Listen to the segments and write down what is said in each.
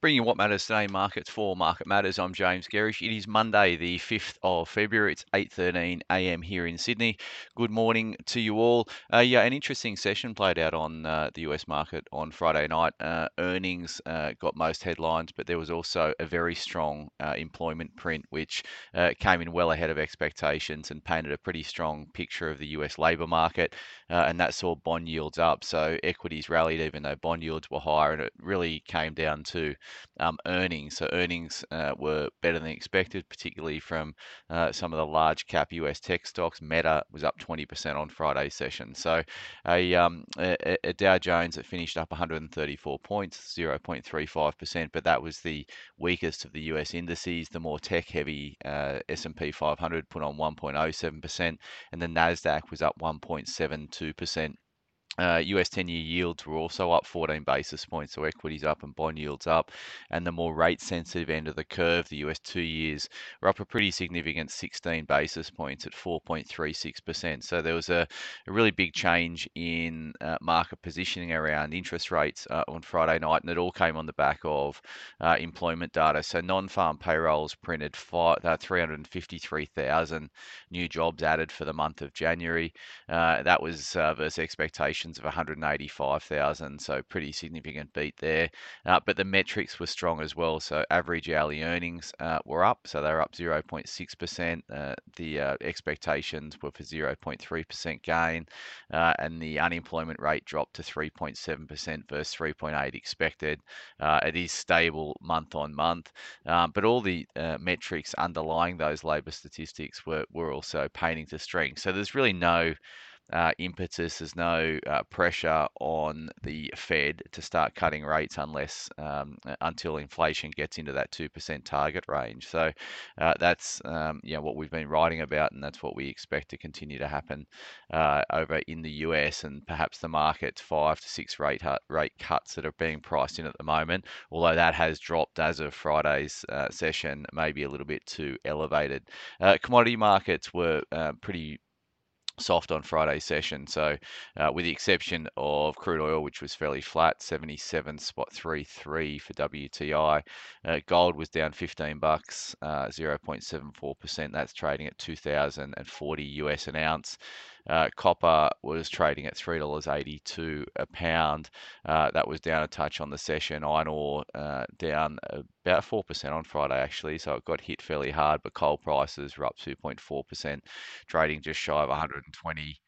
Bringing what matters today, markets for Market Matters. I'm James Gerrish. It is Monday, the 5th of February. It's 8:13 a.m. here in Sydney. Good morning to you all. Uh, yeah, an interesting session played out on uh, the US market on Friday night. Uh, earnings uh, got most headlines, but there was also a very strong uh, employment print, which uh, came in well ahead of expectations and painted a pretty strong picture of the US labour market, and that saw bond yields up. So equities rallied even though bond yields were higher, and it really came down to um, earnings. So earnings uh, were better than expected, particularly from uh, some of the large cap US tech stocks. Meta was up 20% on Friday's session. So a, um, a, a Dow Jones that finished up 134 points, 0.35%, but that was the weakest of the US indices. The more tech-heavy uh, S&P 500 put on 1.07%, and the Nasdaq was up 1.72%. Uh, US 10 year yields were also up 14 basis points, so equities up and bond yields up. And the more rate sensitive end of the curve, the US two years, were up a pretty significant 16 basis points at 4.36%. So there was a, a really big change in uh, market positioning around interest rates uh, on Friday night, and it all came on the back of uh, employment data. So non farm payrolls printed uh, 353,000 new jobs added for the month of January. Uh, that was versus expectations of 185,000, so pretty significant beat there. Uh, but the metrics were strong as well. So average hourly earnings uh, were up, so they were up 0.6%. Uh, the uh, expectations were for 0.3% gain, uh, and the unemployment rate dropped to 3.7% versus 3.8 expected. Uh, it is stable month on month, but all the metrics underlying those labour statistics were, were also painting to strength. So there's really no uh, impetus, there's no uh, pressure on the Fed to start cutting rates unless um, until inflation gets into that two percent target range. So uh, that's um, you know, what we've been writing about, and that's what we expect to continue to happen uh, over in the US, and perhaps the market's five to six rate rate cuts that are being priced in at the moment. Although that has dropped as of Friday's uh, session, maybe a little bit too elevated. Uh, commodity markets were pretty soft on Friday's session. So, uh, with the exception of crude oil, which was fairly flat, 77 spot 33 for WTI. Uh, gold was down 15 bucks, 0.74%. Uh, That's trading at 2,040 US an ounce. Uh, copper was trading at $3.82 a pound. Uh, that was down a touch on the session. Iron ore uh, down about 4% on Friday, actually. So it got hit fairly hard, but coal prices were up 2.4%, trading just shy of 120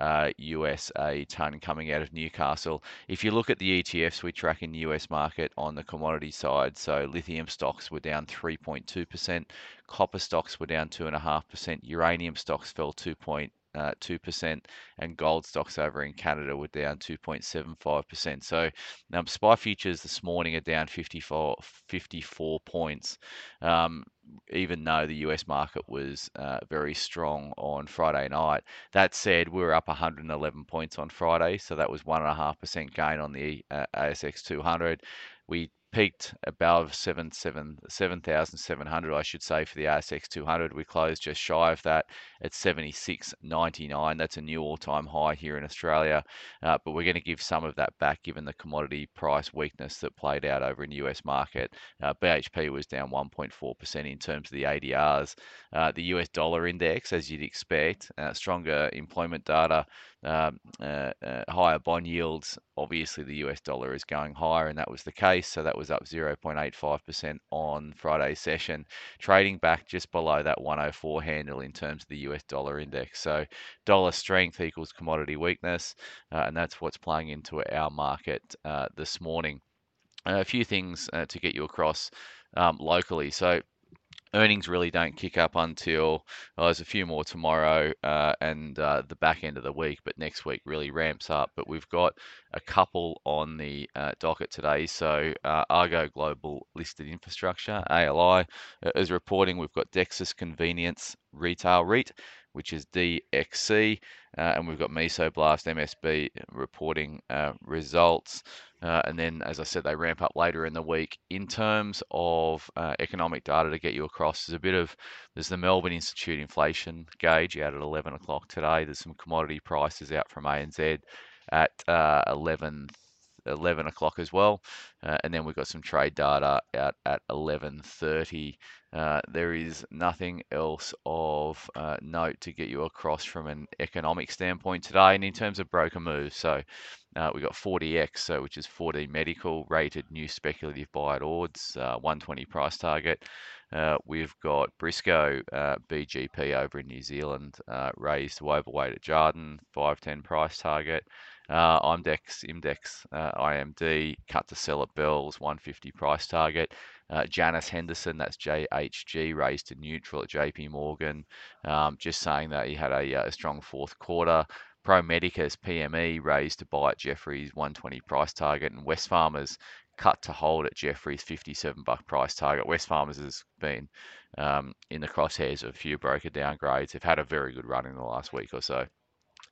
uh, US a ton coming out of Newcastle. If you look at the ETFs we track in the US market on the commodity side, so lithium stocks were down 3.2%, copper stocks were down 2.5%, uranium stocks fell 2 uh, 2%, and gold stocks over in Canada were down 2.75%. So um, SPI futures this morning are down 54, 54 points, um, even though the US market was uh, very strong on Friday night. That said, we were up 111 points on Friday, so that was 1.5% gain on the uh, ASX 200. We peaked above 7, 7, 7,700, I should say, for the ASX 200. We closed just shy of that at 76.99. That's a new all-time high here in Australia, uh, but we're going to give some of that back given the commodity price weakness that played out over in the US market. Uh, BHP was down 1.4% in terms of the ADRs. Uh, the US dollar index, as you'd expect, uh, stronger employment data, um, uh, uh, higher bond yields. Obviously, the US dollar is going higher, and that was the case. So that was up 0.85% on Friday's session, trading back just below that 104 handle in terms of the US dollar index. So dollar strength equals commodity weakness, uh, and that's what's playing into our market uh, this morning. a few things uh, to get you across um, locally. So earnings really don't kick up until well, there's a few more tomorrow uh, and uh, the back end of the week, but next week really ramps up. But we've got a couple on the uh, docket today. So uh, Argo Global Listed Infrastructure (ALI) uh, is reporting. We've got Dexus Convenience Retail REIT which is DXC, uh, and we've got Mesoblast MSB reporting uh, results. Uh, and then, as I said, they ramp up later in the week. In terms of uh, economic data to get you across, there's a bit of there's the Melbourne Institute inflation gauge out at 11 o'clock today. There's some commodity prices out from ANZ at uh, 11 11 o'clock as well. Uh, and then we've got some trade data out at 11.30. Uh, there is nothing else of uh, note to get you across from an economic standpoint today. And in terms of broker moves, so uh, we've got 4DX, so which is 4D Medical, rated new speculative buy at odds, uh, 120 price target. Uh, we've got Briscoe uh, BGP over in New Zealand, raised to overweight at Jarden, 510 price target. Uh, IMDEX, IMDEX, uh, IMD, cut to sell at Bells, 150 price target. Uh, Janus Henderson, that's JHG, raised to neutral at JP Morgan, um, just saying that he had a, a strong fourth quarter. Pro Medicus PME raised to buy at Jefferies 120 price target, and Wesfarmers cut to hold at Jefferies 57 buck price target. Wesfarmers has been um, in the crosshairs of a few broker downgrades. They've had a very good run in the last week or so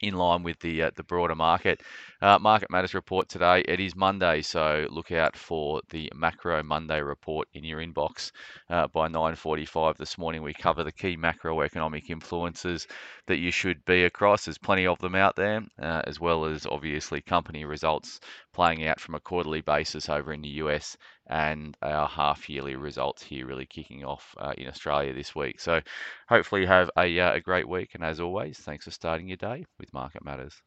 in line with the uh, the broader market. Uh, market Matters report today. It is Monday, so look out for the Macro Monday report in your inbox uh, by 9:45 this morning. We cover the key macroeconomic influences that you should be across. There's plenty of them out there, uh, as well as obviously company results playing out from a quarterly basis over in the US and our half yearly results here really kicking off uh, in Australia this week. So hopefully you have a, uh, a great week. And as always, thanks for starting your day with Market Matters.